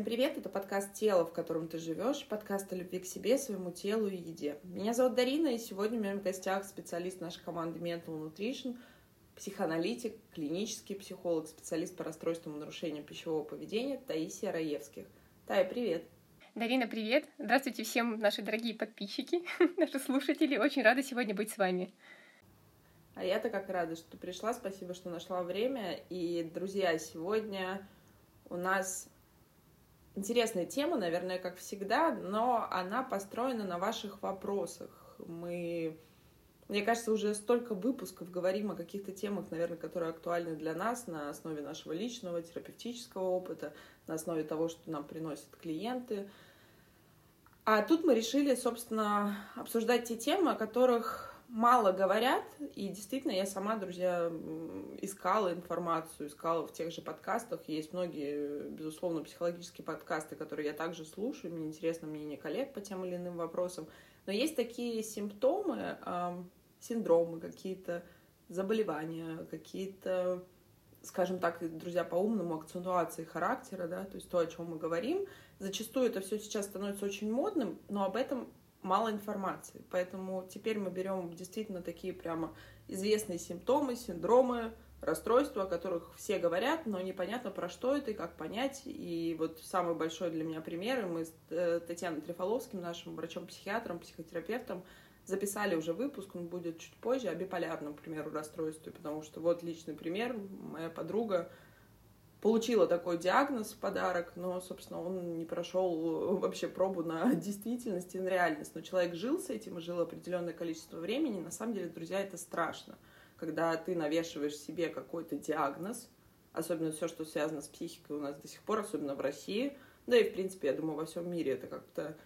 Всем привет, это подкаст «Тело, в котором ты живешь», подкаст о любви к себе, своему телу и еде. Меня зовут Дарина, и сегодня у меня в гостях специалист нашей команды Mental Nutrition, психоаналитик, клинический психолог, специалист по расстройствам и нарушениям пищевого поведения Таисия Раевских. Тая, привет! Дарина, привет! Здравствуйте всем наши дорогие подписчики, наши слушатели. Очень рада сегодня быть с вами. А я-то как рада, что пришла. Спасибо, что нашла время. И, друзья, сегодня у нас интересная тема, наверное, как всегда, но она построена на ваших вопросах. Мы, мне кажется, уже столько выпусков говорим о каких-то темах, наверное, которые актуальны для нас на основе нашего личного терапевтического опыта, на основе того, что нам приносят клиенты. А тут мы решили, собственно, обсуждать те темы, о которых мало говорят, и действительно я сама, друзья, искала информацию, искала в тех же подкастах. Есть многие, безусловно, психологические подкасты, которые я также слушаю, мне интересно мнение коллег по тем или иным вопросам. Но есть такие симптомы, синдромы какие-то, заболевания, какие-то, скажем так, друзья, по-умному, акцентуации характера, да, то есть то, о чем мы говорим. Зачастую это все сейчас становится очень модным, но об этом мало информации. Поэтому теперь мы берем действительно такие прямо известные симптомы, синдромы, расстройства, о которых все говорят, но непонятно про что это и как понять. И вот самый большой для меня пример, мы с э, Татьяной Трифоловским, нашим врачом-психиатром, психотерапевтом, записали уже выпуск, он будет чуть позже, о биполярном, к примеру, расстройстве, потому что вот личный пример, моя подруга получила такой диагноз в подарок, но, собственно, он не прошел вообще пробу на действительность и на реальность. Но человек жил с этим и жил определенное количество времени. На самом деле, друзья, это страшно. Когда ты навешиваешь себе какой-то диагноз, особенно все, что связано с психикой у нас до сих пор, особенно в России, да и, в принципе, я думаю, во всем мире это как-то,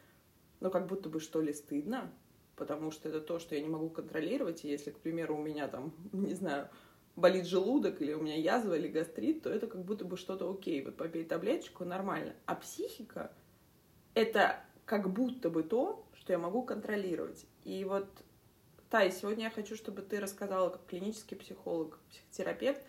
ну, как будто бы, что ли, стыдно, потому что это то, что я не могу контролировать, и если, к примеру, у меня там, не знаю, болит желудок, или у меня язва, или гастрит, то это как будто бы что-то окей, вот попей таблеточку, нормально. А психика — это как будто бы то, что я могу контролировать. И вот, Тай, сегодня я хочу, чтобы ты рассказала как клинический психолог, психотерапевт,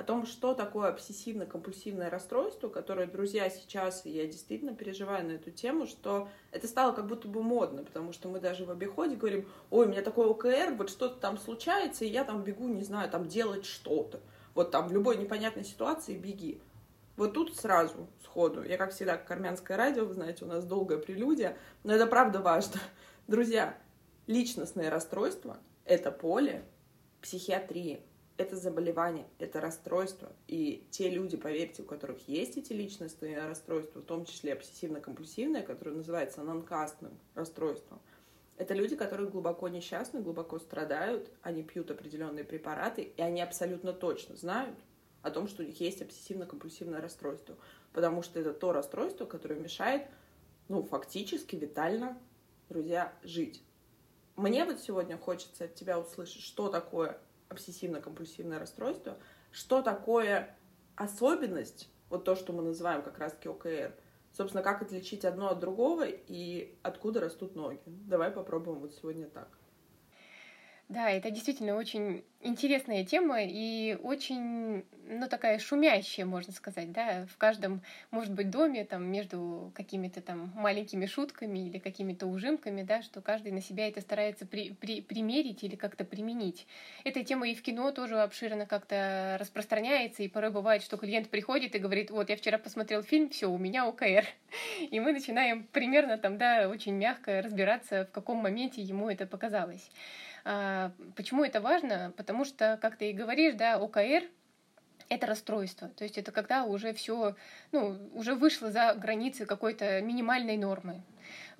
о том, что такое обсессивно-компульсивное расстройство, которое, друзья, сейчас, я действительно переживаю на эту тему, что это стало как будто бы модно, потому что мы даже в обиходе говорим, ой, у меня такой ОКР, вот что-то там случается, и я там бегу, не знаю, там делать что-то. Вот там в любой непонятной ситуации беги. Вот тут сразу, сходу. Я, как всегда, как армянское радио, вы знаете, у нас долгая прелюдия, но это правда важно. Друзья, личностное расстройство — это поле психиатрии это заболевание, это расстройство. И те люди, поверьте, у которых есть эти личностные расстройства, в том числе обсессивно-компульсивное, которое называется нонкастным расстройством, это люди, которые глубоко несчастны, глубоко страдают, они пьют определенные препараты, и они абсолютно точно знают о том, что у них есть обсессивно-компульсивное расстройство. Потому что это то расстройство, которое мешает, ну, фактически, витально, друзья, жить. Мне вот сегодня хочется от тебя услышать, что такое обсессивно-компульсивное расстройство, что такое особенность, вот то, что мы называем как раз-таки ОКР, собственно, как отличить одно от другого и откуда растут ноги. Давай попробуем вот сегодня так. Да, это действительно очень интересная тема и очень, ну, такая шумящая, можно сказать, да, в каждом, может быть, доме, там, между какими-то там маленькими шутками или какими-то ужимками, да, что каждый на себя это старается при, при, примерить или как-то применить. Эта тема и в кино тоже обширно как-то распространяется, и порой бывает, что клиент приходит и говорит, вот, я вчера посмотрел фильм, все, у меня ОКР. И мы начинаем примерно там, да, очень мягко разбираться, в каком моменте ему это показалось. А, почему это важно? Потому что, как ты и говоришь, да, ОКР это расстройство. То есть это когда уже все, ну, уже вышло за границы какой-то минимальной нормы.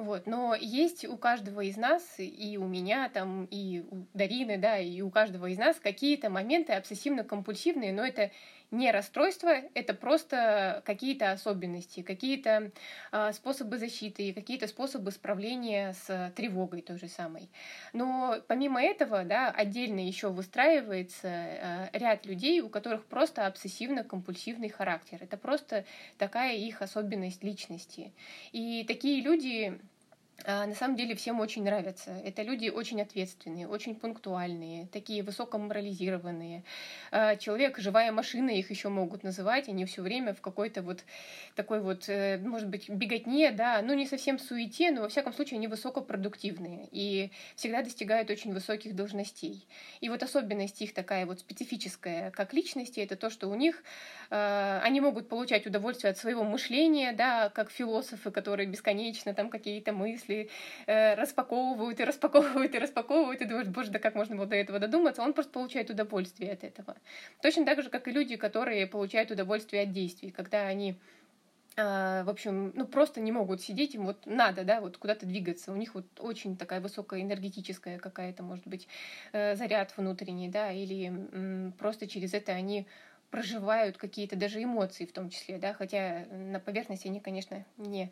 Вот. Но есть у каждого из нас, и у меня, там, и у Дарины, да, и у каждого из нас какие-то моменты обсессивно-компульсивные, но это не расстройство, это просто какие-то особенности, какие-то э, способы защиты, какие-то способы справления с тревогой той же самой. Но помимо этого, да, отдельно еще выстраивается э, ряд людей, у которых просто обсессивно-компульсивный характер. Это просто такая их особенность личности. И такие люди на самом деле всем очень нравятся. Это люди очень ответственные, очень пунктуальные, такие высокоморализированные. А человек, живая машина, их еще могут называть. Они все время в какой-то вот такой вот, э, может быть, беготне, да, ну не совсем суете, но во всяком случае они высокопродуктивные и всегда достигают очень высоких должностей. И вот особенность их такая вот специфическая, как личности, это то, что у них э, они могут получать удовольствие от своего мышления, да, как философы, которые бесконечно там какие-то мысли мысли э, распаковывают и распаковывают и распаковывают, и думаешь, боже, да как можно было до этого додуматься, он просто получает удовольствие от этого. Точно так же, как и люди, которые получают удовольствие от действий, когда они э, в общем, ну просто не могут сидеть, им вот надо, да, вот куда-то двигаться. У них вот очень такая высокая энергетическая какая-то, может быть, э, заряд внутренний, да, или просто через это они проживают какие-то даже эмоции в том числе, да, хотя на поверхности они, конечно, не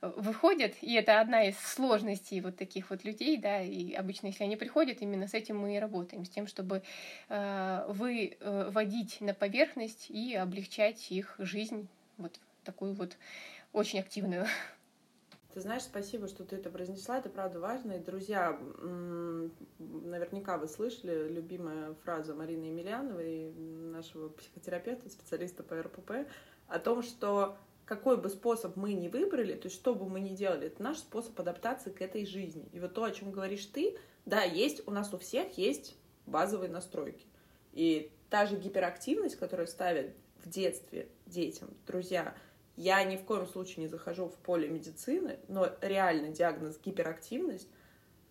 выходят, и это одна из сложностей вот таких вот людей, да, и обычно, если они приходят, именно с этим мы и работаем, с тем, чтобы э, выводить э, на поверхность и облегчать их жизнь, вот такую вот очень активную. Ты знаешь, спасибо, что ты это произнесла, это правда важно. И, друзья, наверняка вы слышали любимая фраза Марины Емельяновой, нашего психотерапевта, специалиста по РПП, о том, что какой бы способ мы ни выбрали, то есть что бы мы ни делали, это наш способ адаптации к этой жизни. И вот то, о чем говоришь ты, да, есть, у нас у всех есть базовые настройки. И та же гиперактивность, которую ставят в детстве детям, друзья, я ни в коем случае не захожу в поле медицины, но реально диагноз гиперактивность,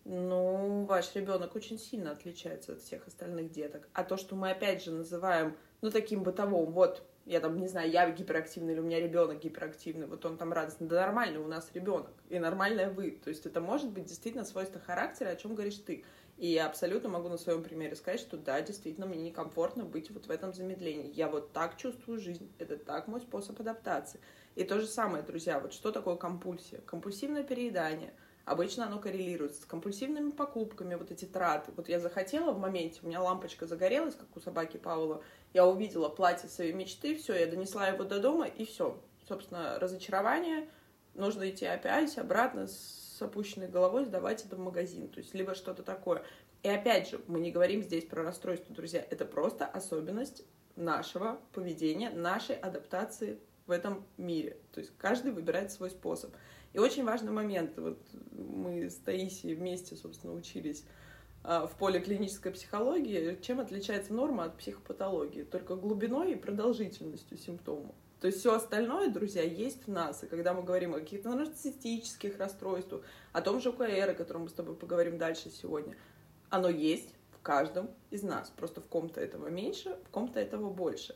ну, ваш ребенок очень сильно отличается от всех остальных деток. А то, что мы опять же называем, ну, таким бытовым, вот я там, не знаю, я гиперактивный или у меня ребенок гиперактивный, вот он там радостный. Да нормально, у нас ребенок, и нормальное вы. То есть это может быть действительно свойство характера, о чем говоришь ты. И я абсолютно могу на своем примере сказать, что да, действительно, мне некомфортно быть вот в этом замедлении. Я вот так чувствую жизнь. Это так мой способ адаптации. И то же самое, друзья, вот что такое компульсия? Компульсивное переедание – Обычно оно коррелируется с компульсивными покупками, вот эти траты. Вот я захотела в моменте, у меня лампочка загорелась, как у собаки Паула, я увидела платье своей мечты, все, я донесла его до дома, и все. Собственно, разочарование, нужно идти опять обратно с опущенной головой, сдавать это в магазин. То есть либо что-то такое. И опять же, мы не говорим здесь про расстройство, друзья. Это просто особенность нашего поведения, нашей адаптации в этом мире. То есть каждый выбирает свой способ. И очень важный момент, вот мы с Таисией вместе, собственно, учились а, в поле клинической психологии, чем отличается норма от психопатологии? Только глубиной и продолжительностью симптомов. То есть все остальное, друзья, есть в нас. И когда мы говорим о каких-то нарциссических расстройствах, о том же КР, о котором мы с тобой поговорим дальше сегодня, оно есть в каждом из нас. Просто в ком-то этого меньше, в ком-то этого больше.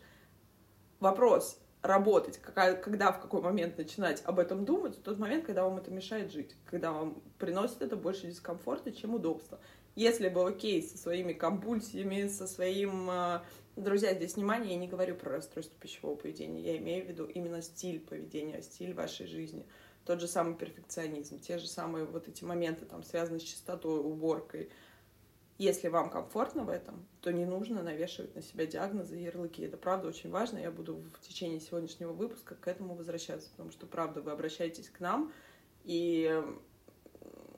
Вопрос, работать, какая, когда, в какой момент начинать об этом думать, в тот момент, когда вам это мешает жить, когда вам приносит это больше дискомфорта, чем удобства. Если бы окей со своими компульсиями, со своим... А, друзья, здесь внимание, я не говорю про расстройство пищевого поведения, я имею в виду именно стиль поведения, стиль вашей жизни. Тот же самый перфекционизм, те же самые вот эти моменты, там, связанные с чистотой, уборкой, если вам комфортно в этом, то не нужно навешивать на себя диагнозы и ярлыки. Это правда очень важно. Я буду в течение сегодняшнего выпуска к этому возвращаться, потому что, правда, вы обращаетесь к нам, и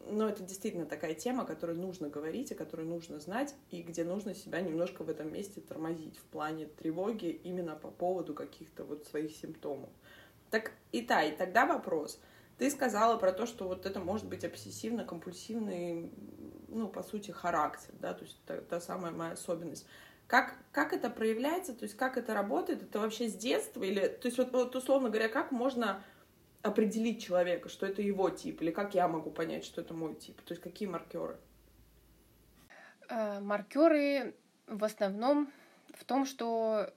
ну, это действительно такая тема, о которой нужно говорить, о которой нужно знать, и где нужно себя немножко в этом месте тормозить в плане тревоги именно по поводу каких-то вот своих симптомов. Так и та, и тогда вопрос. Ты сказала про то, что вот это может быть обсессивно-компульсивный ну, по сути, характер, да, то есть та, та самая моя особенность. Как, как это проявляется, то есть как это работает, это вообще с детства или, то есть вот, вот условно говоря, как можно определить человека, что это его тип, или как я могу понять, что это мой тип, то есть какие маркеры? Э, маркеры в основном в том, что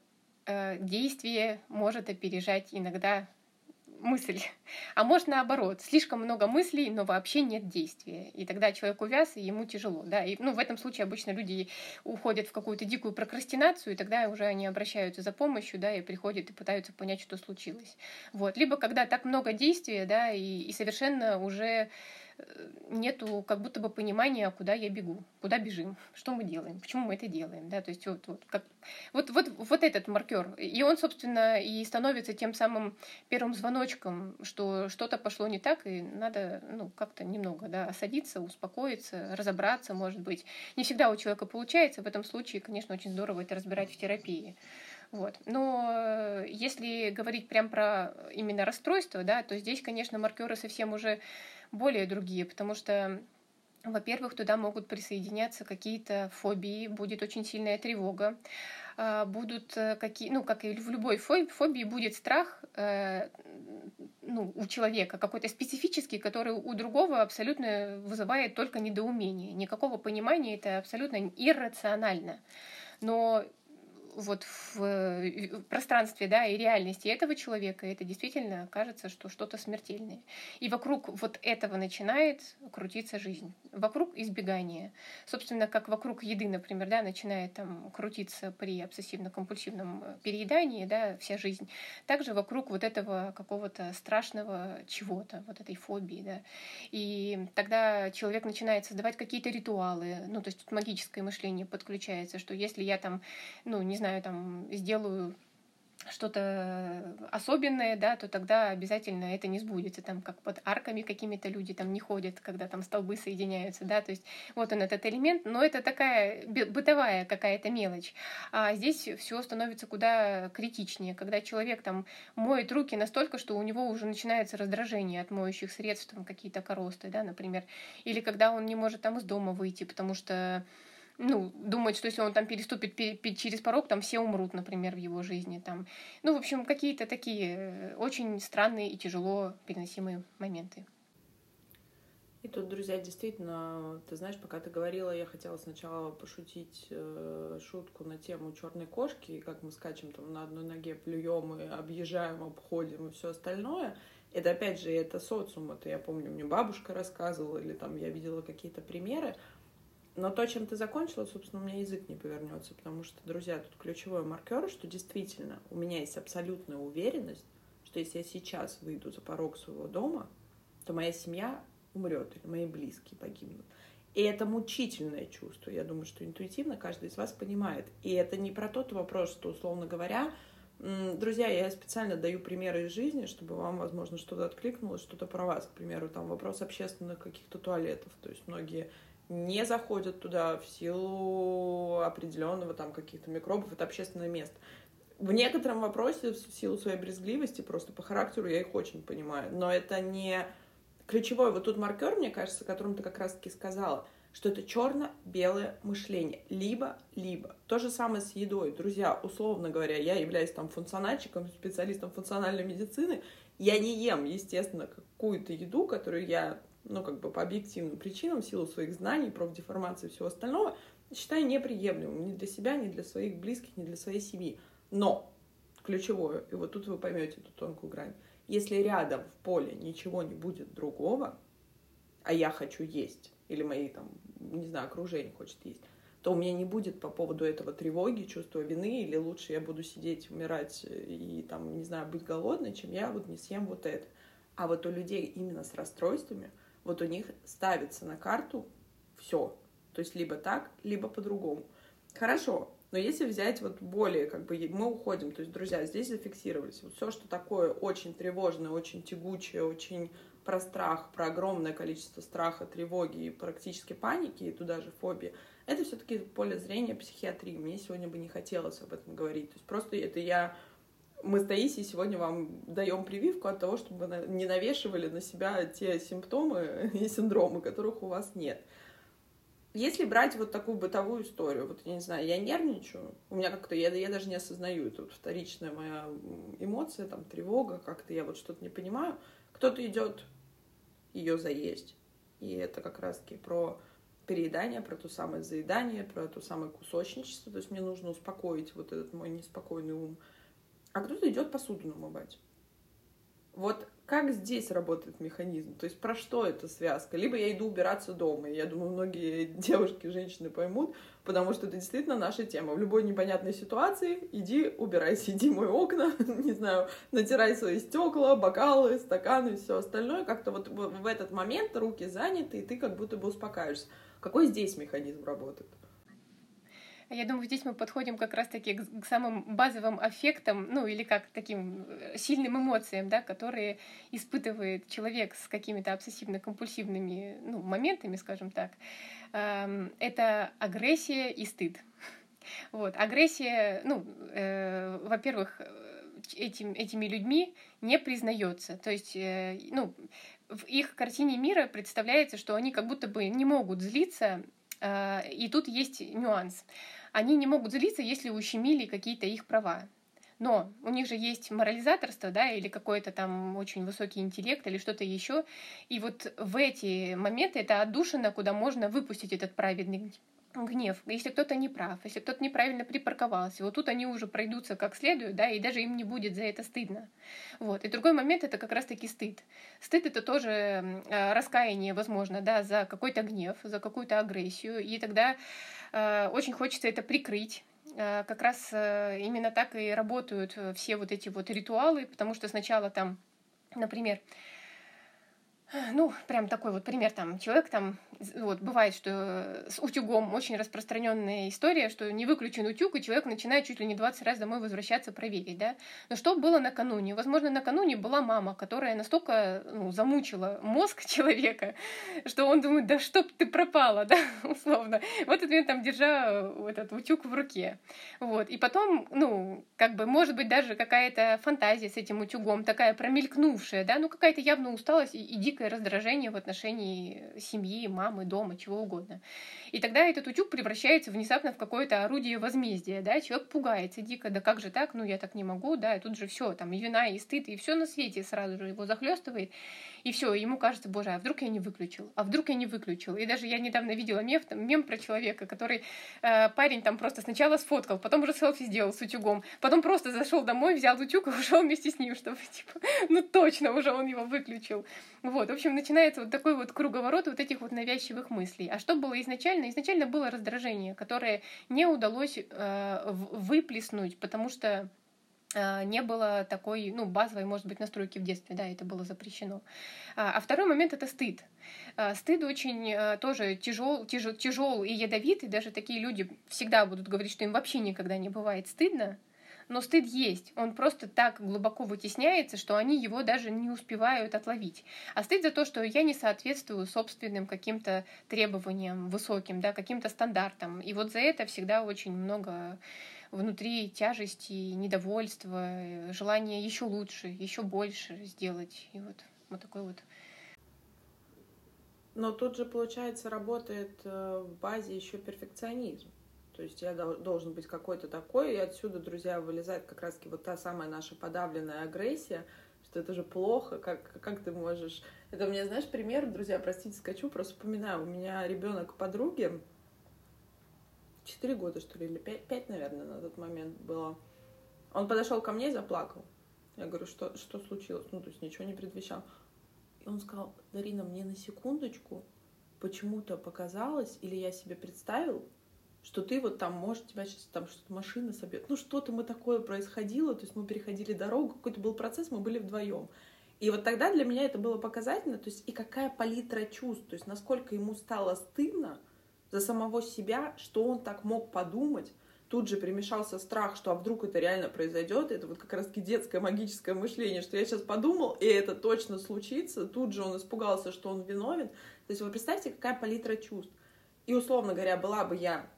э, действие может опережать иногда мысль. А может наоборот, слишком много мыслей, но вообще нет действия. И тогда человек увяз, и ему тяжело. Да? И, ну, в этом случае обычно люди уходят в какую-то дикую прокрастинацию, и тогда уже они обращаются за помощью, да, и приходят и пытаются понять, что случилось. Вот. Либо когда так много действия, да, и, и совершенно уже нету как будто бы понимания, куда я бегу, куда бежим, что мы делаем, почему мы это делаем, да, то есть вот, вот, как, вот, вот, вот этот маркер, и он, собственно, и становится тем самым первым звоночком, что что-то пошло не так, и надо, ну, как-то немного, да, осадиться, успокоиться, разобраться, может быть. Не всегда у человека получается, в этом случае, конечно, очень здорово это разбирать в терапии. Вот. Но э, если говорить прям про именно расстройство, да, то здесь, конечно, маркеры совсем уже более другие, потому что во-первых, туда могут присоединяться какие-то фобии, будет очень сильная тревога, а, будут э, какие, ну, как и в любой фобии, будет страх э, ну, у человека какой-то специфический, который у другого абсолютно вызывает только недоумение. Никакого понимания это абсолютно иррационально. Но вот в э, пространстве, да, и реальности этого человека, это действительно кажется, что что-то смертельное. И вокруг вот этого начинает крутиться жизнь. Вокруг избегания. Собственно, как вокруг еды, например, да, начинает там крутиться при обсессивно-компульсивном э, переедании, да, вся жизнь. Также вокруг вот этого какого-то страшного чего-то, вот этой фобии, да. И тогда человек начинает создавать какие-то ритуалы, ну, то есть тут магическое мышление подключается, что если я там, ну, не знаю, знаю, там, сделаю что-то особенное, да, то тогда обязательно это не сбудется, там, как под арками какими-то люди там не ходят, когда там столбы соединяются, да, то есть вот он этот элемент, но это такая бытовая какая-то мелочь. А здесь все становится куда критичнее, когда человек там моет руки настолько, что у него уже начинается раздражение от моющих средств, там какие-то коросты, да, например, или когда он не может там из дома выйти, потому что ну, думает, что если он там переступит через порог, там все умрут, например, в его жизни. Там. Ну, в общем, какие-то такие э, очень странные и тяжело переносимые моменты. И тут, друзья, действительно, ты знаешь, пока ты говорила, я хотела сначала пошутить э, шутку на тему черной кошки, и как мы скачем там на одной ноге, плюем и объезжаем, обходим и все остальное. Это опять же, это социум, это я помню, мне бабушка рассказывала, или там я видела какие-то примеры. Но то, чем ты закончила, собственно, у меня язык не повернется, потому что, друзья, тут ключевой маркер, что действительно у меня есть абсолютная уверенность, что если я сейчас выйду за порог своего дома, то моя семья умрет или мои близкие погибнут. И это мучительное чувство. Я думаю, что интуитивно каждый из вас понимает. И это не про тот вопрос, что, условно говоря, Друзья, я специально даю примеры из жизни, чтобы вам, возможно, что-то откликнулось, что-то про вас. К примеру, там вопрос общественных каких-то туалетов. То есть многие не заходят туда в силу определенного там каких-то микробов, это общественное место. В некотором вопросе, в силу своей брезгливости, просто по характеру я их очень понимаю, но это не ключевой вот тут маркер, мне кажется, о котором ты как раз-таки сказала, что это черно-белое мышление. Либо-либо. То же самое с едой. Друзья, условно говоря, я являюсь там функциональщиком, специалистом функциональной медицины. Я не ем, естественно, какую-то еду, которую я ну, как бы по объективным причинам, в силу своих знаний, профдеформации и всего остального, считаю неприемлемым ни для себя, ни для своих близких, ни для своей семьи. Но ключевое, и вот тут вы поймете эту тонкую грань, если рядом в поле ничего не будет другого, а я хочу есть, или мои там, не знаю, окружение хочет есть, то у меня не будет по поводу этого тревоги, чувства вины, или лучше я буду сидеть, умирать и там, не знаю, быть голодной, чем я вот не съем вот это. А вот у людей именно с расстройствами – вот у них ставится на карту все. То есть либо так, либо по-другому. Хорошо, но если взять вот более, как бы, мы уходим, то есть, друзья, здесь зафиксировались. Вот все, что такое очень тревожное, очень тягучее, очень про страх, про огромное количество страха, тревоги и практически паники, и туда же фобии, это все-таки поле зрения психиатрии. Мне сегодня бы не хотелось об этом говорить. То есть просто это я мы с Таисией сегодня вам даем прививку от того, чтобы вы не навешивали на себя те симптомы и синдромы, которых у вас нет. Если брать вот такую бытовую историю, вот я не знаю, я нервничаю, у меня как-то, я, я даже не осознаю, это вот вторичная моя эмоция, там, тревога, как-то я вот что-то не понимаю, кто-то идет ее заесть, и это как раз-таки про переедание, про то самое заедание, про то самое кусочничество, то есть мне нужно успокоить вот этот мой неспокойный ум, а кто-то идет посуду намывать. Вот как здесь работает механизм? То есть про что эта связка? Либо я иду убираться дома. Я думаю, многие девушки, женщины поймут, потому что это действительно наша тема. В любой непонятной ситуации иди убирайся, иди мой окна, не знаю, натирай свои стекла, бокалы, стаканы и все остальное. Как-то вот в этот момент руки заняты, и ты как будто бы успокаиваешься. Какой здесь механизм работает? Я думаю, здесь мы подходим как раз-таки к, самым базовым аффектам, ну или как таким э, сильным эмоциям, да, которые испытывает человек с какими-то обсессивно-компульсивными ну, моментами, скажем так. Эм, это агрессия и стыд. Вот. Агрессия, ну, э, во-первых, этим, этими людьми не признается. То есть, э, ну, в их картине мира представляется, что они как будто бы не могут злиться, э, и тут есть нюанс они не могут злиться, если ущемили какие-то их права. Но у них же есть морализаторство, да, или какой-то там очень высокий интеллект, или что-то еще. И вот в эти моменты это отдушина, куда можно выпустить этот праведный гнев, если кто-то не прав, если кто-то неправильно припарковался, вот тут они уже пройдутся как следует, да, и даже им не будет за это стыдно. Вот. И другой момент — это как раз-таки стыд. Стыд — это тоже э, раскаяние, возможно, да, за какой-то гнев, за какую-то агрессию, и тогда очень хочется это прикрыть, э, как раз э, именно так и работают все вот эти вот ритуалы, потому что сначала там, например, ну, прям такой вот пример, там, человек там, вот, бывает, что с утюгом очень распространенная история, что не выключен утюг, и человек начинает чуть ли не 20 раз домой возвращаться проверить, да. Но что было накануне? Возможно, накануне была мама, которая настолько ну, замучила мозг человека, что он думает, да чтоб ты пропала, да, условно. Вот этот момент там держа этот утюг в руке. Вот. И потом, ну, как бы, может быть, даже какая-то фантазия с этим утюгом, такая промелькнувшая, да, ну, какая-то явно усталость и, и дикое раздражение в отношении семьи, мамы, дома, чего угодно. И тогда этот утюг превращается внезапно в какое-то орудие возмездия, да, человек пугается дико, да как же так, ну я так не могу, да, и тут же все, там и вина, и стыд, и все на свете сразу же его захлестывает, и все, ему кажется, боже, а вдруг я не выключил, а вдруг я не выключил. И даже я недавно видела мем, там, мем про человека, который э, парень там просто сначала сфоткал, потом уже селфи сделал с утюгом, потом просто зашел домой, взял утюг и ушел вместе с ним, чтобы типа, ну точно уже он его выключил. Вот, в общем, начинается вот такой вот круговорот вот этих вот навязчивых мыслей. А что было изначально? Изначально было раздражение, которое не удалось э, выплеснуть, потому что не было такой, ну, базовой, может быть, настройки в детстве, да, это было запрещено. А, а второй момент — это стыд. А, стыд очень э, тоже тяжел, тяжел, тяжел и ядовитый. Даже такие люди всегда будут говорить, что им вообще никогда не бывает стыдно но стыд есть. Он просто так глубоко вытесняется, что они его даже не успевают отловить. А стыд за то, что я не соответствую собственным каким-то требованиям высоким, да, каким-то стандартам. И вот за это всегда очень много внутри тяжести, недовольства, желания еще лучше, еще больше сделать. И вот, вот такой вот но тут же, получается, работает э, в базе еще перфекционизм. То есть я должен быть какой-то такой, и отсюда, друзья, вылезает как раз-таки вот та самая наша подавленная агрессия, что это же плохо, как, как ты можешь... Это у меня, знаешь, пример, друзья, простите, скачу, просто вспоминаю, у меня ребенок подруги, 4 года, что ли, или 5, 5, наверное, на тот момент было. Он подошел ко мне и заплакал. Я говорю, что, что случилось? Ну, то есть ничего не предвещал. И он сказал, Дарина, мне на секундочку почему-то показалось, или я себе представил, что ты вот там, может, тебя сейчас там что-то машина собьет. Ну, что-то мы такое происходило, то есть мы переходили дорогу, какой-то был процесс, мы были вдвоем. И вот тогда для меня это было показательно, то есть и какая палитра чувств, то есть насколько ему стало стыдно за самого себя, что он так мог подумать, тут же примешался страх, что а вдруг это реально произойдет, это вот как раз таки детское магическое мышление, что я сейчас подумал, и это точно случится, тут же он испугался, что он виновен. То есть вы представьте, какая палитра чувств. И, условно говоря, была бы я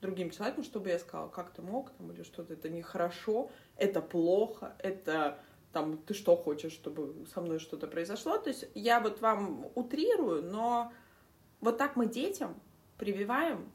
другим человеком, чтобы я сказала, как ты мог, там, или что-то, это нехорошо, это плохо, это там, ты что хочешь, чтобы со мной что-то произошло. То есть я вот вам утрирую, но вот так мы детям прививаем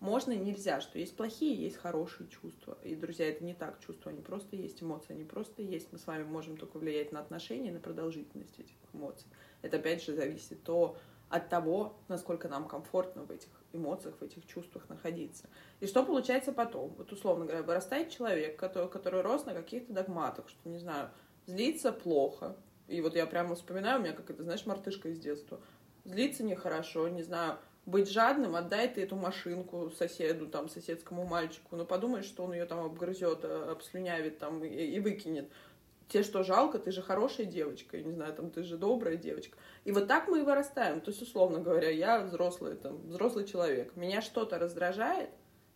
можно и нельзя, что есть плохие, есть хорошие чувства. И, друзья, это не так чувства, они просто есть, эмоции, они просто есть. Мы с вами можем только влиять на отношения, на продолжительность этих эмоций. Это, опять же, зависит то от того, насколько нам комфортно в этих эмоциях, в этих чувствах находиться. И что получается потом? Вот, условно говоря, вырастает человек, который, который рос на каких-то догматах, что, не знаю, злиться плохо, И вот я прямо вспоминаю, у меня как это, знаешь, мартышка из детства. Злиться нехорошо, не знаю, быть жадным, отдай ты эту машинку соседу, там, соседскому мальчику. Ну, подумай, что он ее там обгрызет, э, обслюнявит там и, и выкинет. Тебе что, жалко? Ты же хорошая девочка, я не знаю, там, ты же добрая девочка. И вот так мы и вырастаем. То есть, условно говоря, я взрослый, там, взрослый человек. Меня что-то раздражает,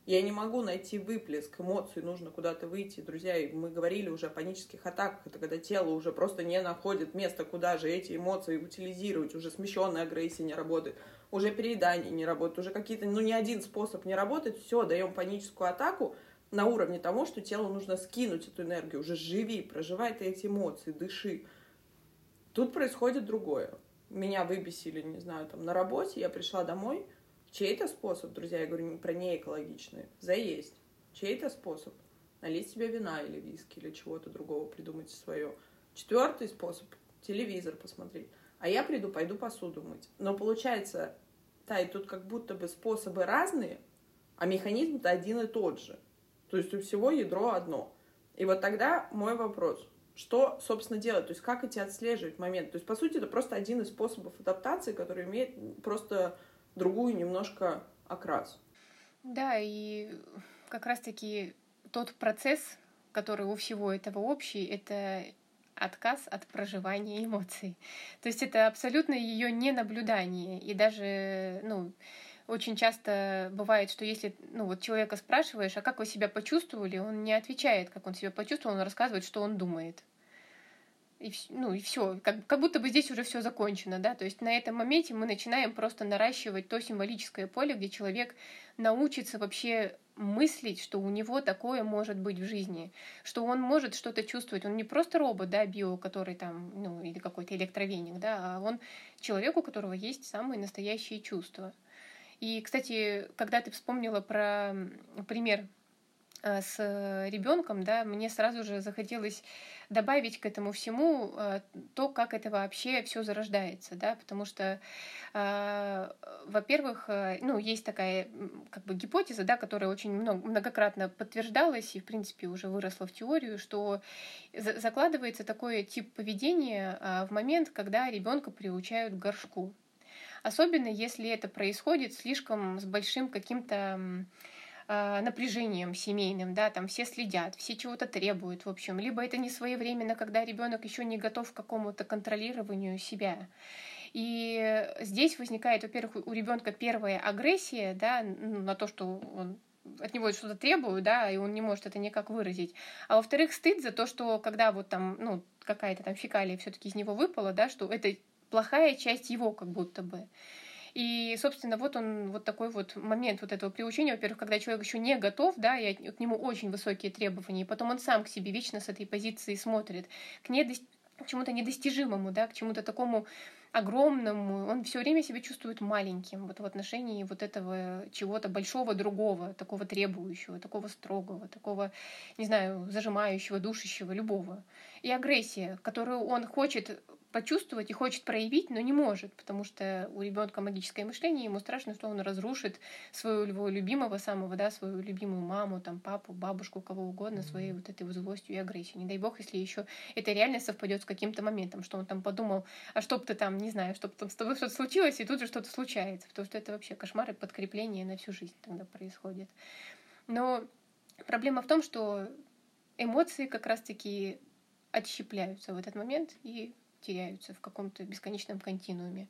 я не могу найти выплеск эмоций, нужно куда-то выйти. Друзья, мы говорили уже о панических атаках. Это когда тело уже просто не находит места, куда же эти эмоции утилизировать. Уже смещенная агрессия не работает, уже переедание не работает, уже какие-то, ну, ни один способ не работает. Все, даем паническую атаку на уровне того, что телу нужно скинуть эту энергию. Уже живи, проживай ты эти эмоции, дыши. Тут происходит другое. Меня выбесили, не знаю, там на работе, я пришла домой, Чей-то способ, друзья, я говорю про неэкологичные, заесть. Чей-то способ налить себе вина или виски или чего-то другого придумать свое. Четвертый способ телевизор посмотреть. А я приду, пойду посуду мыть. Но получается, да, и тут как будто бы способы разные, а механизм-то один и тот же. То есть у всего ядро одно. И вот тогда мой вопрос, что, собственно, делать? То есть как эти отслеживать момент? То есть, по сути, это просто один из способов адаптации, который имеет просто другую немножко окрас. Да, и как раз-таки тот процесс, который у всего этого общий, это отказ от проживания эмоций. То есть это абсолютно ее ненаблюдание. И даже, ну, очень часто бывает, что если ну, вот человека спрашиваешь, а как вы себя почувствовали, он не отвечает, как он себя почувствовал, он рассказывает, что он думает и, ну, и все, как, как будто бы здесь уже все закончено, да, то есть на этом моменте мы начинаем просто наращивать то символическое поле, где человек научится вообще мыслить, что у него такое может быть в жизни, что он может что-то чувствовать. Он не просто робот, да, био, который там, ну, или какой-то электровеник, да, а он человек, у которого есть самые настоящие чувства. И, кстати, когда ты вспомнила про пример с ребенком, да, мне сразу же захотелось добавить к этому всему э, то, как это вообще все зарождается, да, потому что, э, во-первых, ну, есть такая как бы гипотеза, да, которая очень много, многократно подтверждалась и, в принципе, уже выросла в теорию, что закладывается такой тип поведения в момент, когда ребенка приучают к горшку. Особенно если это происходит слишком с большим каким-то э, напряжением семейным, да, там все следят, все чего-то требуют, в общем, либо это не своевременно, когда ребенок еще не готов к какому-то контролированию себя. И здесь возникает, во-первых, у ребенка первая агрессия, да, на то, что он от него что-то требуют, да, и он не может это никак выразить. А во-вторых, стыд за то, что когда вот там, ну, какая-то там фекалия все-таки из него выпала, да, что это плохая часть его как будто бы. И, собственно, вот он, вот такой вот момент вот этого приучения, во-первых, когда человек еще не готов, да, и к нему очень высокие требования, и потом он сам к себе вечно с этой позиции смотрит, к, недо... к чему-то недостижимому, да, к чему-то такому огромному, он все время себя чувствует маленьким вот в отношении вот этого чего-то большого другого, такого требующего, такого строгого, такого, не знаю, зажимающего, душащего, любого. И агрессия, которую он хочет почувствовать и хочет проявить, но не может, потому что у ребенка магическое мышление, ему страшно, что он разрушит своего любимого самого, да, свою любимую маму, там, папу, бабушку, кого угодно, своей вот этой вот злостью и агрессией. Не дай бог, если еще это реально совпадет с каким-то моментом, что он там подумал, а чтоб ты там, не знаю, чтоб там с тобой что-то случилось, и тут же что-то случается, потому что это вообще кошмар и подкрепление на всю жизнь тогда происходит. Но проблема в том, что эмоции как раз-таки отщепляются в этот момент и теряются в каком-то бесконечном континууме.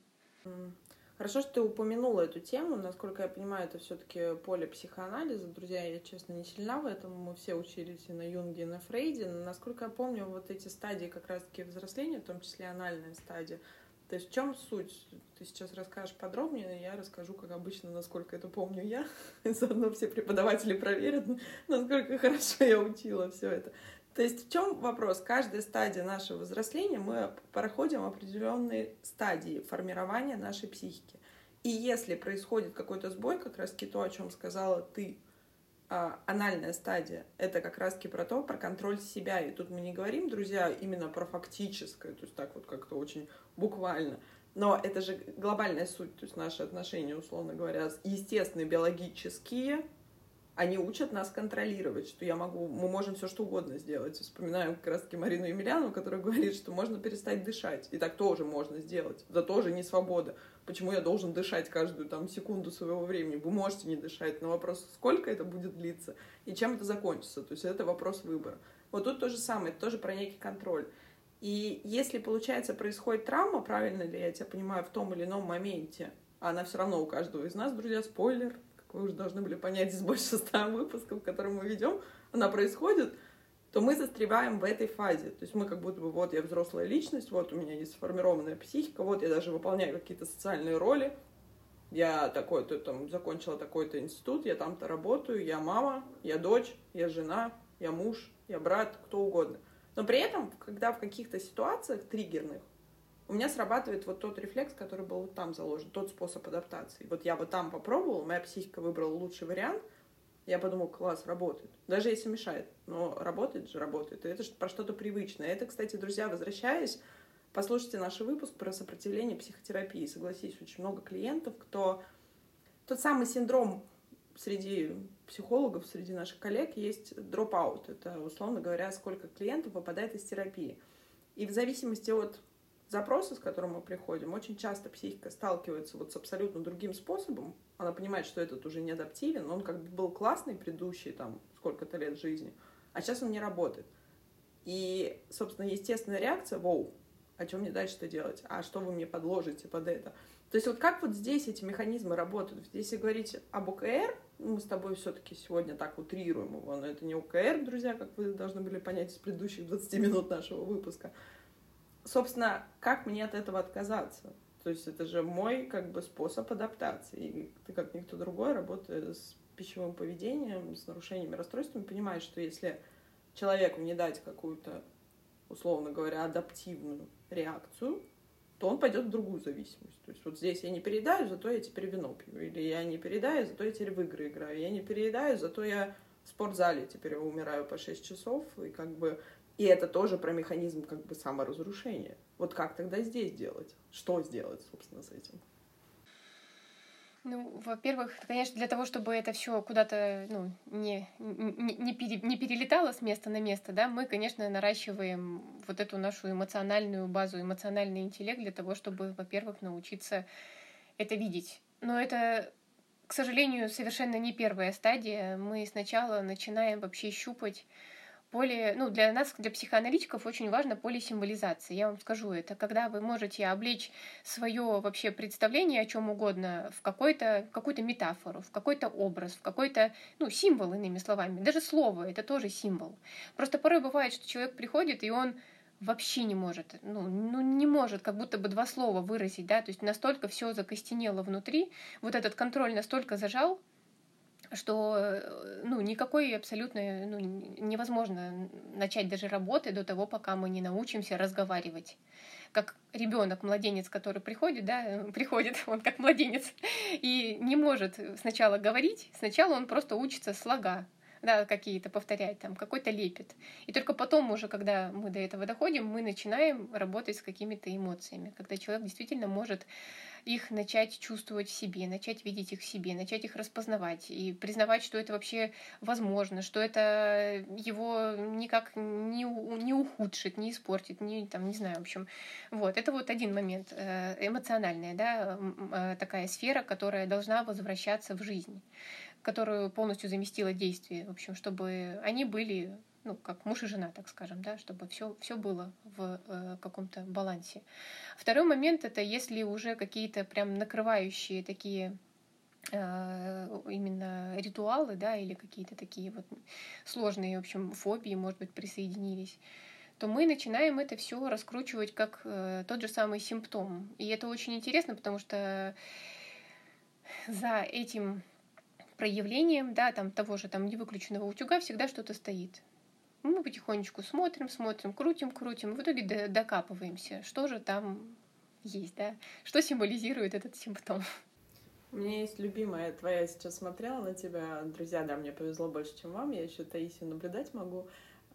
Хорошо, что ты упомянула эту тему. Насколько я понимаю, это все-таки поле психоанализа. Друзья, я, честно, не сильна в этом. Мы все учились и на Юнге, и на Фрейде. Но, насколько я помню, вот эти стадии как раз-таки взросления, в том числе анальная стадия, то есть в чем суть? Ты сейчас расскажешь подробнее, я расскажу, как обычно, насколько это помню я. И заодно все преподаватели проверят, насколько хорошо я учила все это. То есть в чем вопрос? Каждая стадия нашего взросления мы проходим определенные стадии формирования нашей психики. И если происходит какой-то сбой, как раз то, о чем сказала ты, а, анальная стадия, это как раз про то, про контроль себя. И тут мы не говорим, друзья, именно про фактическое, то есть так вот как-то очень буквально. Но это же глобальная суть, то есть наши отношения, условно говоря, естественные, биологические, они учат нас контролировать, что я могу, мы можем все что угодно сделать. Вспоминаем как раз-таки Марину Емельянову, которая говорит, что можно перестать дышать. И так тоже можно сделать. Это тоже не свобода. Почему я должен дышать каждую там секунду своего времени? Вы можете не дышать, но вопрос, сколько это будет длиться и чем это закончится. То есть это вопрос выбора. Вот тут то же самое, это тоже про некий контроль. И если, получается, происходит травма, правильно ли я тебя понимаю, в том или ином моменте, она все равно у каждого из нас, друзья, спойлер, вы уже должны были понять из больше ста выпусков, которые мы ведем, она происходит, то мы застреваем в этой фазе. То есть мы как будто бы, вот я взрослая личность, вот у меня есть сформированная психика, вот я даже выполняю какие-то социальные роли, я такой-то там закончила такой-то институт, я там-то работаю, я мама, я дочь, я жена, я муж, я брат, кто угодно. Но при этом, когда в каких-то ситуациях триггерных у меня срабатывает вот тот рефлекс, который был вот там заложен, тот способ адаптации. Вот я вот там попробовала, моя психика выбрала лучший вариант, я подумала, класс, работает. Даже если мешает, но работает же, работает. И это про что-то привычное. Это, кстати, друзья, возвращаясь, послушайте наш выпуск про сопротивление психотерапии. Согласись, очень много клиентов, кто... Тот самый синдром среди психологов, среди наших коллег есть drop-out. Это, условно говоря, сколько клиентов выпадает из терапии. И в зависимости от запросы, с которым мы приходим, очень часто психика сталкивается вот с абсолютно другим способом. Она понимает, что этот уже не адаптивен, он как бы был классный предыдущий там сколько-то лет жизни, а сейчас он не работает. И, собственно, естественная реакция, воу, о чем мне дальше-то делать? А что вы мне подложите под это? То есть вот как вот здесь эти механизмы работают? Если говорить об ОКР, мы с тобой все-таки сегодня так утрируем его, но это не ОКР, друзья, как вы должны были понять из предыдущих 20 минут нашего выпуска собственно, как мне от этого отказаться? То есть это же мой как бы способ адаптации. И ты как никто другой, работая с пищевым поведением, с нарушениями, расстройствами, понимаешь, что если человеку не дать какую-то, условно говоря, адаптивную реакцию, то он пойдет в другую зависимость. То есть вот здесь я не переедаю, зато я теперь вино пью. Или я не переедаю, зато я теперь в игры играю. Я не переедаю, зато я в спортзале теперь умираю по 6 часов. И как бы и это тоже про механизм как бы саморазрушения. Вот как тогда здесь делать? Что сделать, собственно, с этим? Ну, во-первых, конечно, для того, чтобы это все куда-то ну, не, не, не, не перелетало с места на место, да, мы, конечно, наращиваем вот эту нашу эмоциональную базу, эмоциональный интеллект для того, чтобы, во-первых, научиться это видеть. Но это, к сожалению, совершенно не первая стадия. Мы сначала начинаем вообще щупать поле, ну, для нас, для психоаналитиков очень важно поле символизации. Я вам скажу, это когда вы можете облечь свое вообще представление о чем угодно в какой-то, какую-то метафору, в какой-то образ, в какой-то, ну, символ, иными словами. Даже слово — это тоже символ. Просто порой бывает, что человек приходит, и он вообще не может, ну, ну не может как будто бы два слова выразить, да, то есть настолько все закостенело внутри, вот этот контроль настолько зажал, что э, ну, никакой абсолютно ну, невозможно начать даже работы до того, пока мы не научимся разговаривать. Как ребенок, младенец, который приходит, да, приходит, он как младенец, и не может сначала говорить, сначала он просто учится слога, да, какие-то повторять, там, какой-то лепет. И только потом уже, когда мы до этого доходим, мы начинаем работать с какими-то эмоциями, когда человек действительно может их начать чувствовать в себе, начать видеть их в себе, начать их распознавать и признавать, что это вообще возможно, что это его никак не, не ухудшит, не испортит, не, там, не знаю, в общем. Вот, это вот один момент, э, эмоциональная, да, э, такая сфера, которая должна возвращаться в жизнь которую полностью заместила действие, в общем, чтобы они были ну, как муж и жена, так скажем, да, чтобы все, все было в э, каком-то балансе. Второй момент это если уже какие-то прям накрывающие такие э, именно ритуалы, да, или какие-то такие вот сложные, в общем, фобии, может быть, присоединились, то мы начинаем это все раскручивать как э, тот же самый симптом. И это очень интересно, потому что за этим проявлением, да, там того же там невыключенного утюга всегда что-то стоит. Мы потихонечку смотрим, смотрим, крутим, крутим, в итоге докапываемся, что же там есть, да, что символизирует этот симптом. У меня есть любимая твоя, я сейчас смотрела на тебя, друзья, да, мне повезло больше, чем вам, я еще Таисию наблюдать могу.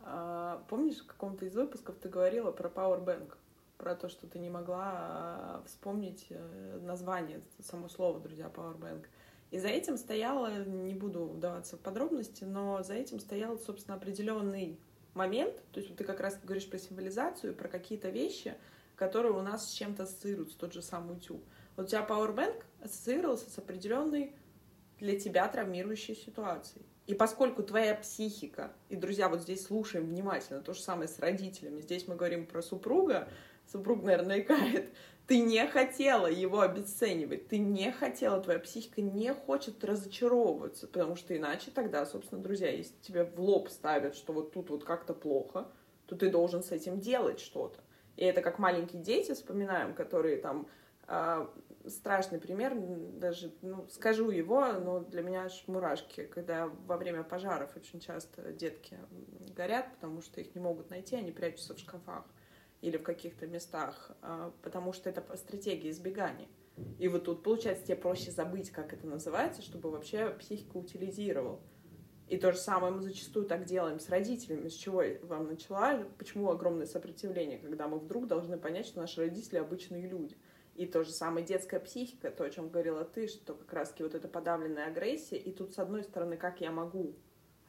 А, помнишь, в каком-то из выпусков ты говорила про Powerbank, про то, что ты не могла а, вспомнить э, название, само слово, друзья, Powerbank. И за этим стояло, не буду вдаваться в подробности, но за этим стоял, собственно, определенный момент. То есть вот ты как раз говоришь про символизацию, про какие-то вещи, которые у нас с чем-то ассоциируются, тот же самый утюг. Вот у тебя Powerbank ассоциировался с определенной для тебя травмирующей ситуацией. И поскольку твоя психика, и, друзья, вот здесь слушаем внимательно, то же самое с родителями, здесь мы говорим про супруга, супруг, наверное, икает, ты не хотела его обесценивать, ты не хотела, твоя психика не хочет разочаровываться, потому что иначе тогда, собственно, друзья, если тебе в лоб ставят, что вот тут вот как-то плохо, то ты должен с этим делать что-то. И это как маленькие дети, вспоминаем, которые там э, страшный пример, даже, ну, скажу его, но для меня аж мурашки, когда во время пожаров очень часто детки горят, потому что их не могут найти, они прячутся в шкафах или в каких-то местах, а, потому что это стратегия избегания. И вот тут, получается, тебе проще забыть, как это называется, чтобы вообще психика утилизировал. И то же самое мы зачастую так делаем с родителями. С чего я вам начала? Почему огромное сопротивление, когда мы вдруг должны понять, что наши родители обычные люди. И то же самое детская психика, то, о чем говорила ты, что как раз-таки вот эта подавленная агрессия. И тут, с одной стороны, как я могу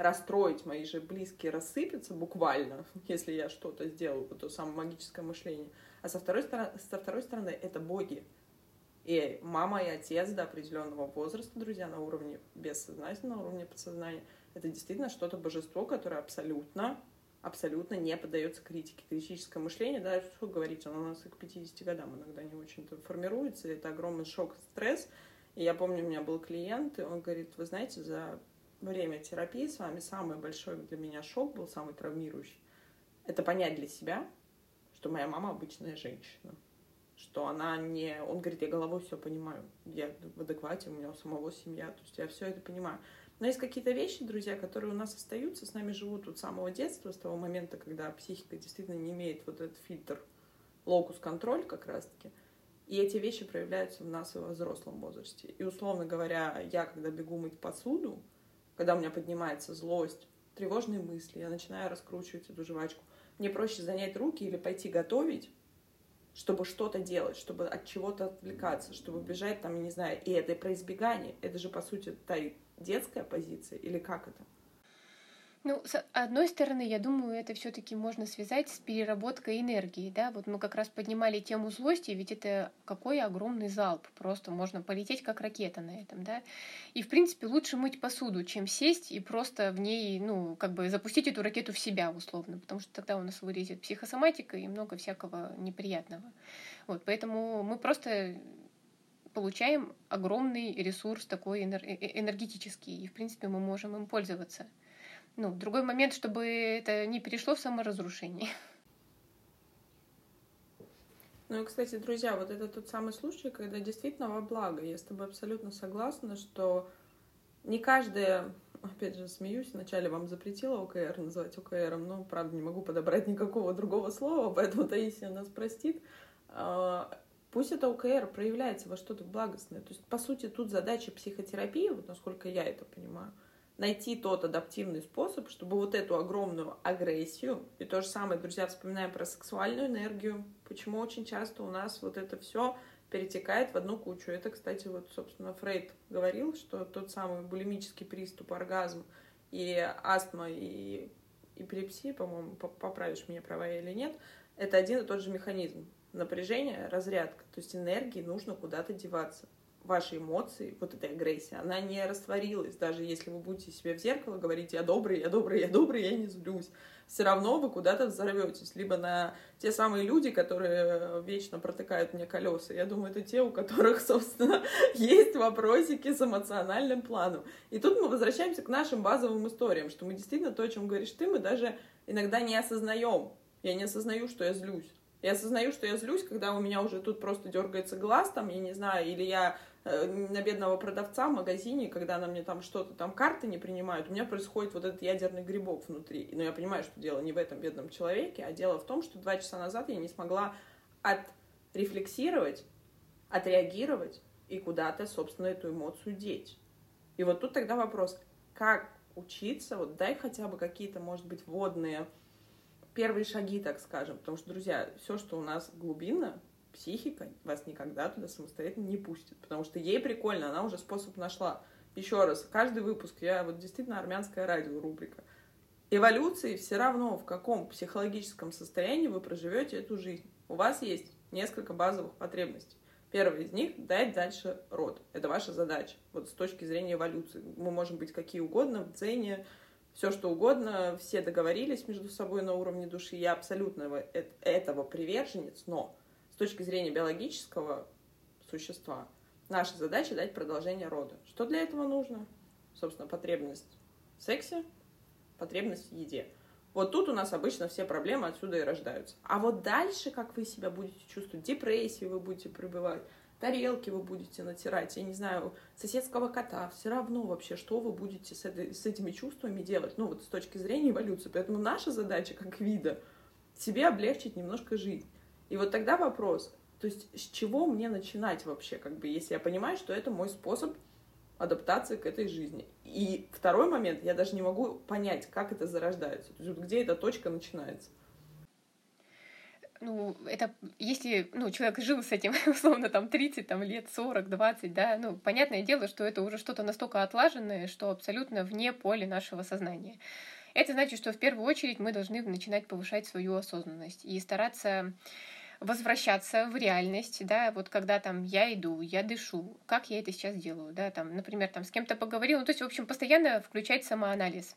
расстроить, мои же близкие рассыпятся буквально, если я что-то сделаю, вот то самое магическое мышление. А со второй, стороны, со второй стороны, это боги. И мама и отец до определенного возраста, друзья, на уровне бессознательного, на уровне подсознания, это действительно что-то божество, которое абсолютно, абсолютно не поддается критике. Критическое мышление, да, что говорить, оно у нас и к 50 годам иногда не очень-то формируется, это огромный шок, стресс. И я помню, у меня был клиент, и он говорит, вы знаете, за время терапии с вами самый большой для меня шок был, самый травмирующий. Это понять для себя, что моя мама обычная женщина. Что она не... Он говорит, я головой все понимаю. Я в адеквате, у меня у самого семья. То есть я все это понимаю. Но есть какие-то вещи, друзья, которые у нас остаются, с нами живут от самого детства, с того момента, когда психика действительно не имеет вот этот фильтр, локус-контроль как раз-таки. И эти вещи проявляются в нас и во взрослом возрасте. И, условно говоря, я, когда бегу мыть посуду, когда у меня поднимается злость, тревожные мысли, я начинаю раскручивать эту жвачку. Мне проще занять руки или пойти готовить, чтобы что-то делать, чтобы от чего-то отвлекаться, чтобы бежать там, не знаю, и это про избегание. Это же, по сути, та детская позиция или как это? Ну, с одной стороны, я думаю, это все-таки можно связать с переработкой энергии, да. Вот мы как раз поднимали тему злости, ведь это какой огромный залп, просто можно полететь как ракета на этом, да. И в принципе лучше мыть посуду, чем сесть и просто в ней, ну, как бы запустить эту ракету в себя условно, потому что тогда у нас вылезет психосоматика и много всякого неприятного. Вот, поэтому мы просто получаем огромный ресурс такой э, э, энергетический, и в принципе мы можем им пользоваться ну, другой момент, чтобы это не перешло в саморазрушение. Ну и, кстати, друзья, вот это тот самый случай, когда действительно во благо. Я с тобой абсолютно согласна, что не каждая, опять же, смеюсь, вначале вам запретила ОКР называть ОКРом, но, правда, не могу подобрать никакого другого слова, поэтому Таисия нас простит. А, пусть это ОКР проявляется во что-то благостное. То есть, по сути, тут задача психотерапии, вот насколько я это понимаю — найти тот адаптивный способ, чтобы вот эту огромную агрессию, и то же самое, друзья, вспоминаем про сексуальную энергию, почему очень часто у нас вот это все перетекает в одну кучу. Это, кстати, вот, собственно, Фрейд говорил, что тот самый булимический приступ, оргазм и астма, и эпилепсия, по-моему, поправишь меня, права или нет, это один и тот же механизм. Напряжение, разрядка, то есть энергии нужно куда-то деваться ваши эмоции, вот эта агрессия, она не растворилась, даже если вы будете себе в зеркало говорить, я добрый, я добрый, я добрый, я не злюсь. Все равно вы куда-то взорветесь. Либо на те самые люди, которые вечно протыкают мне колеса. Я думаю, это те, у которых, собственно, есть вопросики с эмоциональным планом. И тут мы возвращаемся к нашим базовым историям, что мы действительно то, о чем говоришь ты, мы даже иногда не осознаем. Я не осознаю, что я злюсь. Я осознаю, что я злюсь, когда у меня уже тут просто дергается глаз, там, я не знаю, или я Э, на бедного продавца в магазине, когда она мне там что-то, там карты не принимают, у меня происходит вот этот ядерный грибок внутри. Но я понимаю, что дело не в этом бедном человеке, а дело в том, что два часа назад я не смогла отрефлексировать, отреагировать и куда-то, собственно, эту эмоцию деть. И вот тут тогда вопрос, как учиться, вот дай хотя бы какие-то, может быть, водные первые шаги, так скажем, потому что, друзья, все, что у нас глубинно, психика вас никогда туда самостоятельно не пустит, потому что ей прикольно, она уже способ нашла. Еще раз, каждый выпуск, я вот действительно армянское радио рубрика. Эволюции все равно, в каком психологическом состоянии вы проживете эту жизнь. У вас есть несколько базовых потребностей. Первый из них — дать дальше род. Это ваша задача. Вот с точки зрения эволюции. Мы можем быть какие угодно, в дзене, все что угодно, все договорились между собой на уровне души. Я абсолютно этого приверженец, но с точки зрения биологического существа наша задача дать продолжение рода. Что для этого нужно? Собственно, потребность в сексе, потребность в еде. Вот тут у нас обычно все проблемы отсюда и рождаются. А вот дальше, как вы себя будете чувствовать, депрессии вы будете пребывать, тарелки вы будете натирать, я не знаю, соседского кота, все равно вообще, что вы будете с, этой, с этими чувствами делать, ну вот с точки зрения эволюции. Поэтому наша задача как вида себе облегчить немножко жизнь. И вот тогда вопрос, то есть с чего мне начинать вообще, как бы, если я понимаю, что это мой способ адаптации к этой жизни. И второй момент, я даже не могу понять, как это зарождается, то есть где эта точка начинается. Ну, это, если, ну, человек жил с этим, условно, там, 30 там, лет, 40, 20, да, ну, понятное дело, что это уже что-то настолько отлаженное, что абсолютно вне поля нашего сознания. Это значит, что в первую очередь мы должны начинать повышать свою осознанность и стараться возвращаться в реальность, да, вот когда там я иду, я дышу, как я это сейчас делаю, да, там, например, там с кем-то поговорил, ну, то есть, в общем, постоянно включать самоанализ.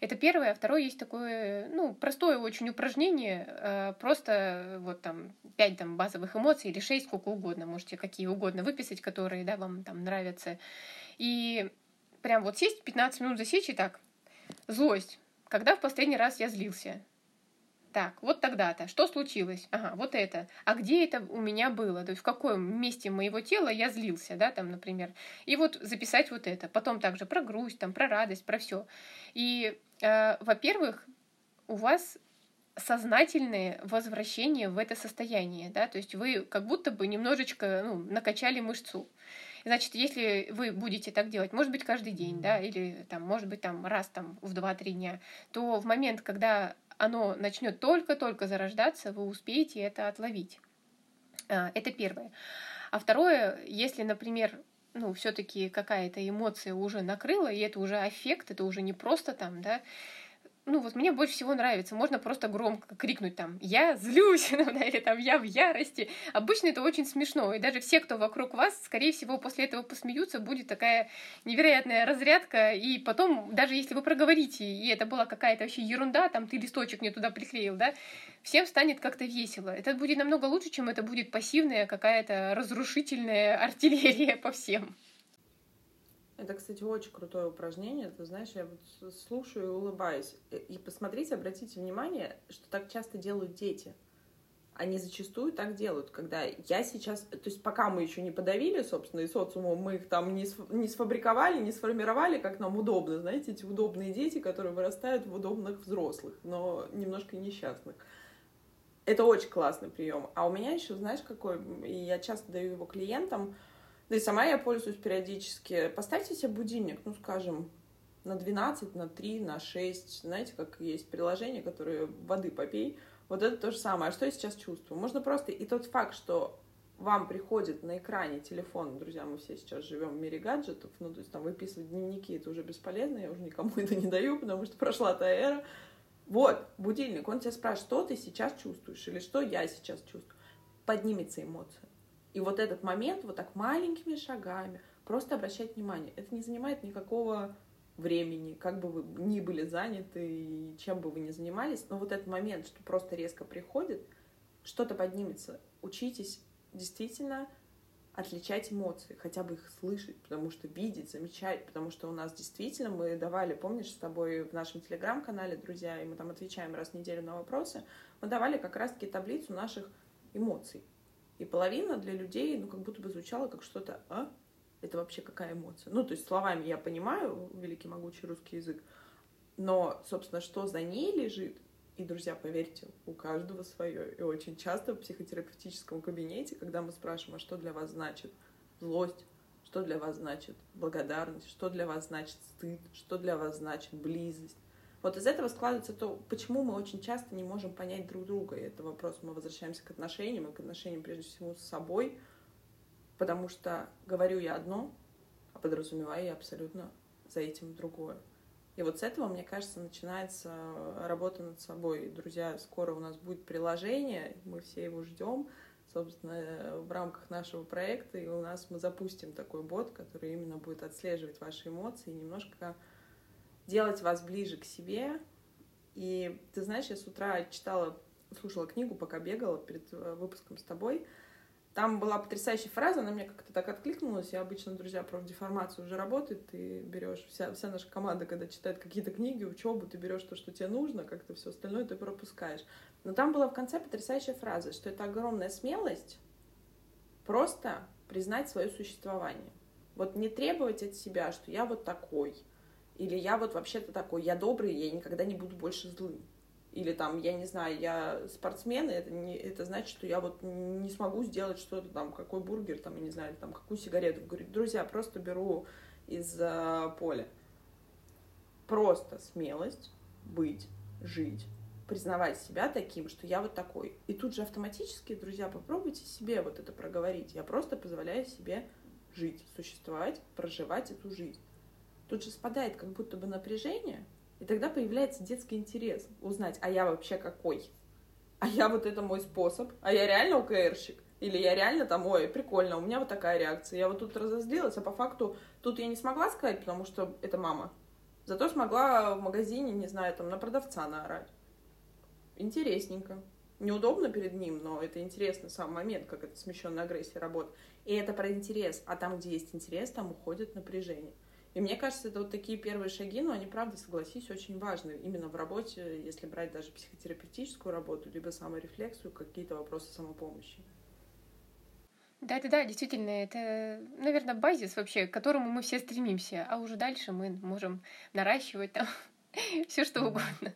Это первое, а второе есть такое, ну, простое очень упражнение, э, просто вот там пять там базовых эмоций или шесть, сколько угодно, можете какие угодно выписать, которые, да, вам там нравятся, и прям вот сесть 15 минут засечь и так, злость, когда в последний раз я злился, так, вот тогда-то, что случилось? Ага, вот это. А где это у меня было? То есть в каком месте моего тела я злился, да, там, например. И вот записать вот это. Потом также про грусть, там, про радость, про все. И, э, во-первых, у вас сознательное возвращение в это состояние, да, то есть вы как будто бы немножечко ну, накачали мышцу. Значит, если вы будете так делать, может быть, каждый день, да, или там, может быть, там раз там в 2-3 дня, то в момент, когда оно начнет только-только зарождаться, вы успеете это отловить. А, это первое. А второе, если, например, ну, все-таки какая-то эмоция уже накрыла, и это уже аффект, это уже не просто там, да, ну вот мне больше всего нравится, можно просто громко крикнуть там «Я злюсь!» ну, или там «Я в ярости!» Обычно это очень смешно, и даже все, кто вокруг вас, скорее всего, после этого посмеются, будет такая невероятная разрядка, и потом, даже если вы проговорите, и это была какая-то вообще ерунда, там ты листочек не туда приклеил, да, всем станет как-то весело. Это будет намного лучше, чем это будет пассивная какая-то разрушительная артиллерия по всем. Это, кстати, очень крутое упражнение. Ты знаешь, я вот слушаю и улыбаюсь. И посмотрите, обратите внимание, что так часто делают дети. Они зачастую так делают, когда я сейчас... То есть пока мы еще не подавили, собственно, и социумом мы их там не, не сфабриковали, не сформировали, как нам удобно. Знаете, эти удобные дети, которые вырастают в удобных взрослых, но немножко несчастных. Это очень классный прием. А у меня еще, знаешь, какой... И я часто даю его клиентам — да и сама я пользуюсь периодически. Поставьте себе будильник, ну, скажем, на 12, на 3, на 6. Знаете, как есть приложения, которые воды попей. Вот это то же самое. А что я сейчас чувствую? Можно просто... И тот факт, что вам приходит на экране телефон, друзья, мы все сейчас живем в мире гаджетов, ну, то есть там выписывать дневники, это уже бесполезно, я уже никому это не даю, потому что прошла та эра. Вот, будильник, он тебя спрашивает, что ты сейчас чувствуешь, или что я сейчас чувствую. Поднимется эмоция. И вот этот момент вот так маленькими шагами просто обращать внимание. Это не занимает никакого времени, как бы вы ни были заняты чем бы вы ни занимались, но вот этот момент, что просто резко приходит, что-то поднимется. Учитесь действительно отличать эмоции, хотя бы их слышать, потому что видеть, замечать, потому что у нас действительно мы давали, помнишь, с тобой в нашем телеграм-канале, друзья, и мы там отвечаем раз в неделю на вопросы, мы давали как раз-таки таблицу наших эмоций. И половина для людей, ну, как будто бы звучало как что-то, а? Это вообще какая эмоция? Ну, то есть словами я понимаю великий могучий русский язык, но, собственно, что за ней лежит, и, друзья, поверьте, у каждого свое. И очень часто в психотерапевтическом кабинете, когда мы спрашиваем, а что для вас значит злость, что для вас значит благодарность, что для вас значит стыд, что для вас значит близость, Вот из этого складывается то, почему мы очень часто не можем понять друг друга. И это вопрос, мы возвращаемся к отношениям, и к отношениям прежде всего с собой, потому что говорю я одно, а подразумеваю я абсолютно за этим другое. И вот с этого, мне кажется, начинается работа над собой. Друзья, скоро у нас будет приложение, мы все его ждем, собственно, в рамках нашего проекта, и у нас мы запустим такой бот, который именно будет отслеживать ваши эмоции, немножко делать вас ближе к себе. И ты знаешь, я с утра читала, слушала книгу, пока бегала перед э, выпуском с тобой, там была потрясающая фраза, она мне как-то так откликнулась. Я обычно, друзья, профдеформация уже работает. Ты берешь, вся, вся наша команда, когда читает какие-то книги, учебу, ты берешь то, что тебе нужно, как-то все остальное ты пропускаешь. Но там была в конце потрясающая фраза, что это огромная смелость просто признать свое существование. Вот не требовать от себя, что я вот такой, или я вот вообще-то такой, я добрый, я никогда не буду больше злым или там, я не знаю, я спортсмен, и это, не, это значит, что я вот не смогу сделать что-то там, какой бургер, там, я не знаю, там, какую сигарету. Говорю, друзья, просто беру из э, поля. Просто смелость быть, жить, признавать себя таким, что я вот такой. И тут же автоматически, друзья, попробуйте себе вот это проговорить. Я просто позволяю себе жить, существовать, проживать эту жизнь. Тут же спадает как будто бы напряжение, и тогда появляется детский интерес узнать, а я вообще какой? А я вот это мой способ? А я реально ОКРщик? Или я реально там, ой, прикольно, у меня вот такая реакция. Я вот тут разозлилась, а по факту тут я не смогла сказать, потому что это мама. Зато смогла в магазине, не знаю, там на продавца наорать. Интересненько. Неудобно перед ним, но это интересный сам момент, как эта смещенная агрессия работает. И это про интерес. А там, где есть интерес, там уходит напряжение. И мне кажется, это вот такие первые шаги, но они, правда, согласись, очень важны именно в работе, если брать даже психотерапевтическую работу, либо саморефлексию, какие-то вопросы самопомощи. Да, да, да, действительно, это, наверное, базис вообще, к которому мы все стремимся, а уже дальше мы можем наращивать там все что угодно,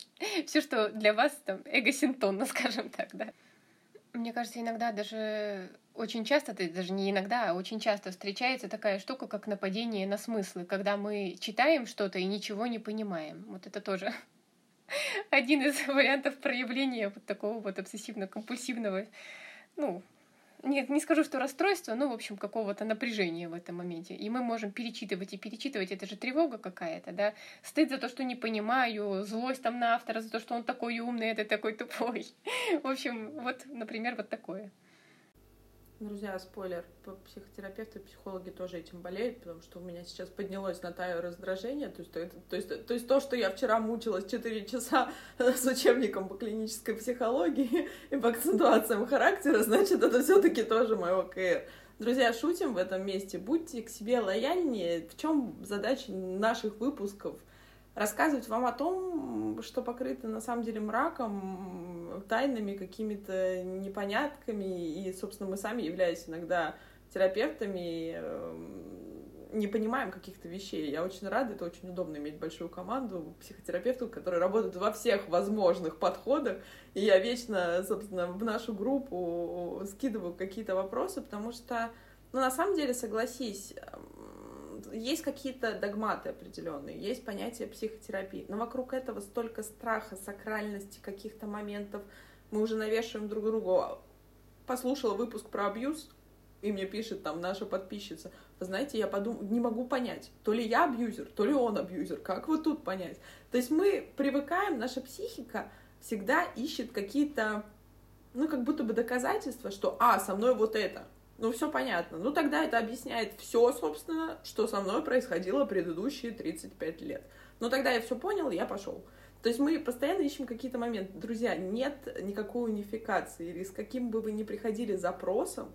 все, что для вас там эгосинтонно, скажем так, да. Мне кажется, иногда даже очень часто, даже не иногда, а очень часто встречается такая штука, как нападение на смыслы, когда мы читаем что-то и ничего не понимаем. Вот это тоже один из вариантов проявления вот такого вот обсессивно-компульсивного, ну, нет, не скажу, что расстройство, но, в общем, какого-то напряжения в этом моменте. И мы можем перечитывать и перечитывать, это же тревога какая-то, да, стыд за то, что не понимаю, злость там на автора за то, что он такой умный, это такой тупой. В общем, вот, например, вот такое. Друзья, спойлер, психотерапевты психологи тоже этим болеют, потому что у меня сейчас поднялось на таю раздражение, то есть то, то, есть, то есть то, что я вчера мучилась 4 часа с учебником по клинической психологии и по акцентуациям характера, значит, это все таки тоже мой ОКР. Друзья, шутим в этом месте, будьте к себе лояльнее. В чем задача наших выпусков – рассказывать вам о том, что покрыто на самом деле мраком, тайнами, какими-то непонятками, и, собственно, мы сами, являясь иногда терапевтами, эм, не понимаем каких-то вещей. Я очень рада, это очень удобно иметь большую команду психотерапевтов, которые работают во всех возможных подходах, и я вечно, собственно, в нашу группу скидываю какие-то вопросы, потому что, ну, на самом деле, согласись, есть какие-то догматы определенные, есть понятие психотерапии, но вокруг этого столько страха, сакральности каких-то моментов. Мы уже навешиваем друг другу. Послушала выпуск про абьюз, и мне пишет там наша подписчица, знаете, я подум... не могу понять, то ли я абьюзер, то ли он абьюзер, как вот тут понять? То есть мы привыкаем, наша психика всегда ищет какие-то, ну, как будто бы доказательства, что, а, со мной вот это, ну, все понятно. Ну, тогда это объясняет все, собственно, что со мной происходило предыдущие 35 лет. Ну, тогда я все понял, я пошел. То есть мы постоянно ищем какие-то моменты. Друзья, нет никакой унификации. Или с каким бы вы ни приходили запросом,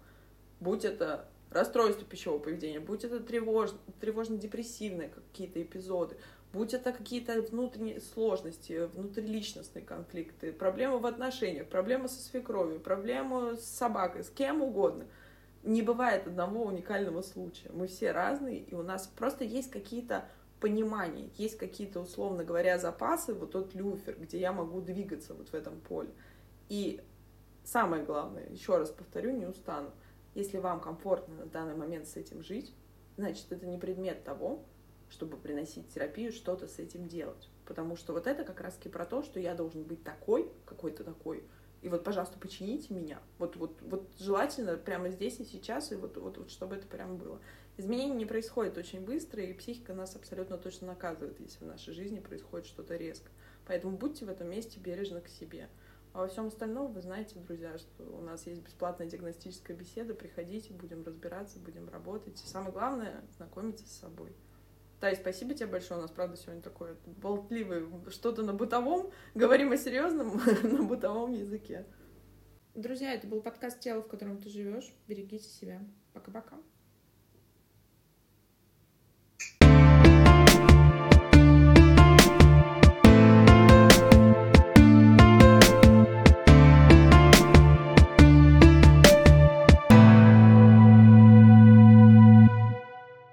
будь это расстройство пищевого поведения, будь это тревож... тревожно-депрессивные какие-то эпизоды, будь это какие-то внутренние сложности, внутриличностные конфликты, проблемы в отношениях, проблемы со свекровью, проблемы с собакой, с кем угодно – не бывает одного уникального случая. Мы все разные, и у нас просто есть какие-то понимания, есть какие-то, условно говоря, запасы, вот тот люфер, где я могу двигаться вот в этом поле. И самое главное, еще раз повторю, не устану, если вам комфортно на данный момент с этим жить, значит, это не предмет того, чтобы приносить терапию, что-то с этим делать. Потому что вот это как раз-таки про то, что я должен быть такой, какой-то такой, и вот, пожалуйста, почините меня. Вот, вот, вот желательно прямо здесь и сейчас, и вот, вот, вот чтобы это прямо было. Изменения не происходят очень быстро, и психика нас абсолютно точно наказывает, если в нашей жизни происходит что-то резко. Поэтому будьте в этом месте бережно к себе. А во всем остальном вы знаете, друзья, что у нас есть бесплатная диагностическая беседа. Приходите, будем разбираться, будем работать. И самое главное, знакомиться с собой. Тай, спасибо тебе большое. У нас, правда, сегодня такое болтливое что-то на бытовом. Говорим о серьезном на бытовом языке. Друзья, это был подкаст «Тело, в котором ты живешь». Берегите себя. Пока-пока.